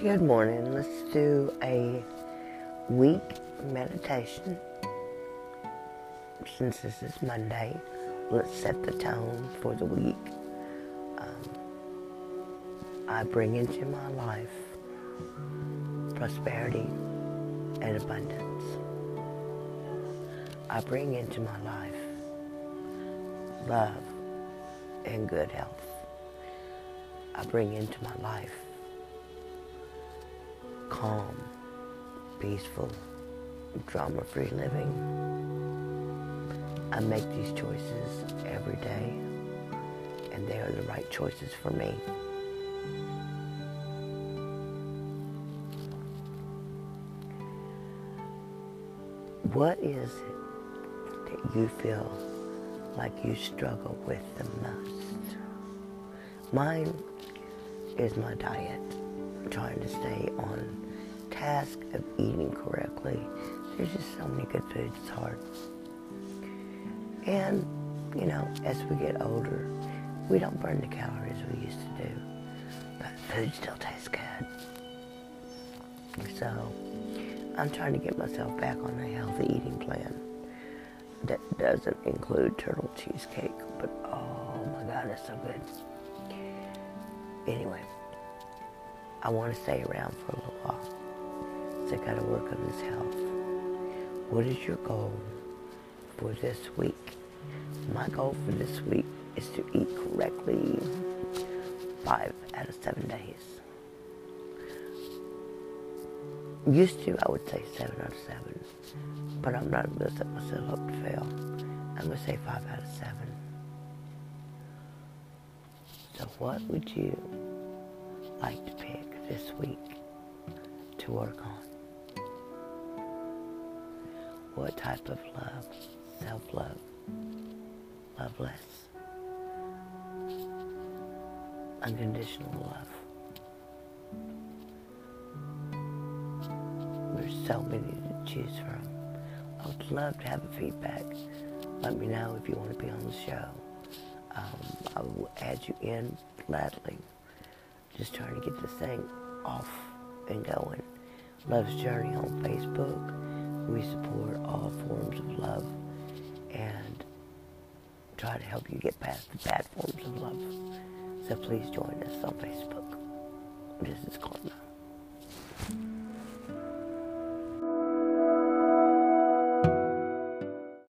Good morning. Let's do a week meditation. Since this is Monday, let's set the tone for the week. Um, I bring into my life prosperity and abundance. I bring into my life love and good health. I bring into my life calm, peaceful, drama-free living. I make these choices every day, and they are the right choices for me. What is it that you feel like you struggle with the most? Mine is my diet trying to stay on task of eating correctly. There's just so many good foods, it's hard. And, you know, as we get older, we don't burn the calories we used to do, but food still tastes good. So, I'm trying to get myself back on a healthy eating plan that doesn't include turtle cheesecake, but oh my god, it's so good. Anyway, I want to stay around for a little while. So I got to work on this health. What is your goal for this week? My goal for this week is to eat correctly five out of seven days. Used to, I would say seven out of seven, but I'm not going to set myself up to fail. I'm going to say five out of seven. So what would you like to pick this week to work on? What type of love, self-love, loveless, unconditional love? There's so many to choose from. I would love to have a feedback. Let me know if you want to be on the show. Um, I will add you in gladly just trying to get this thing off and going. Love's Journey on Facebook. We support all forms of love and try to help you get past the bad forms of love. So please join us on Facebook. This is Karma.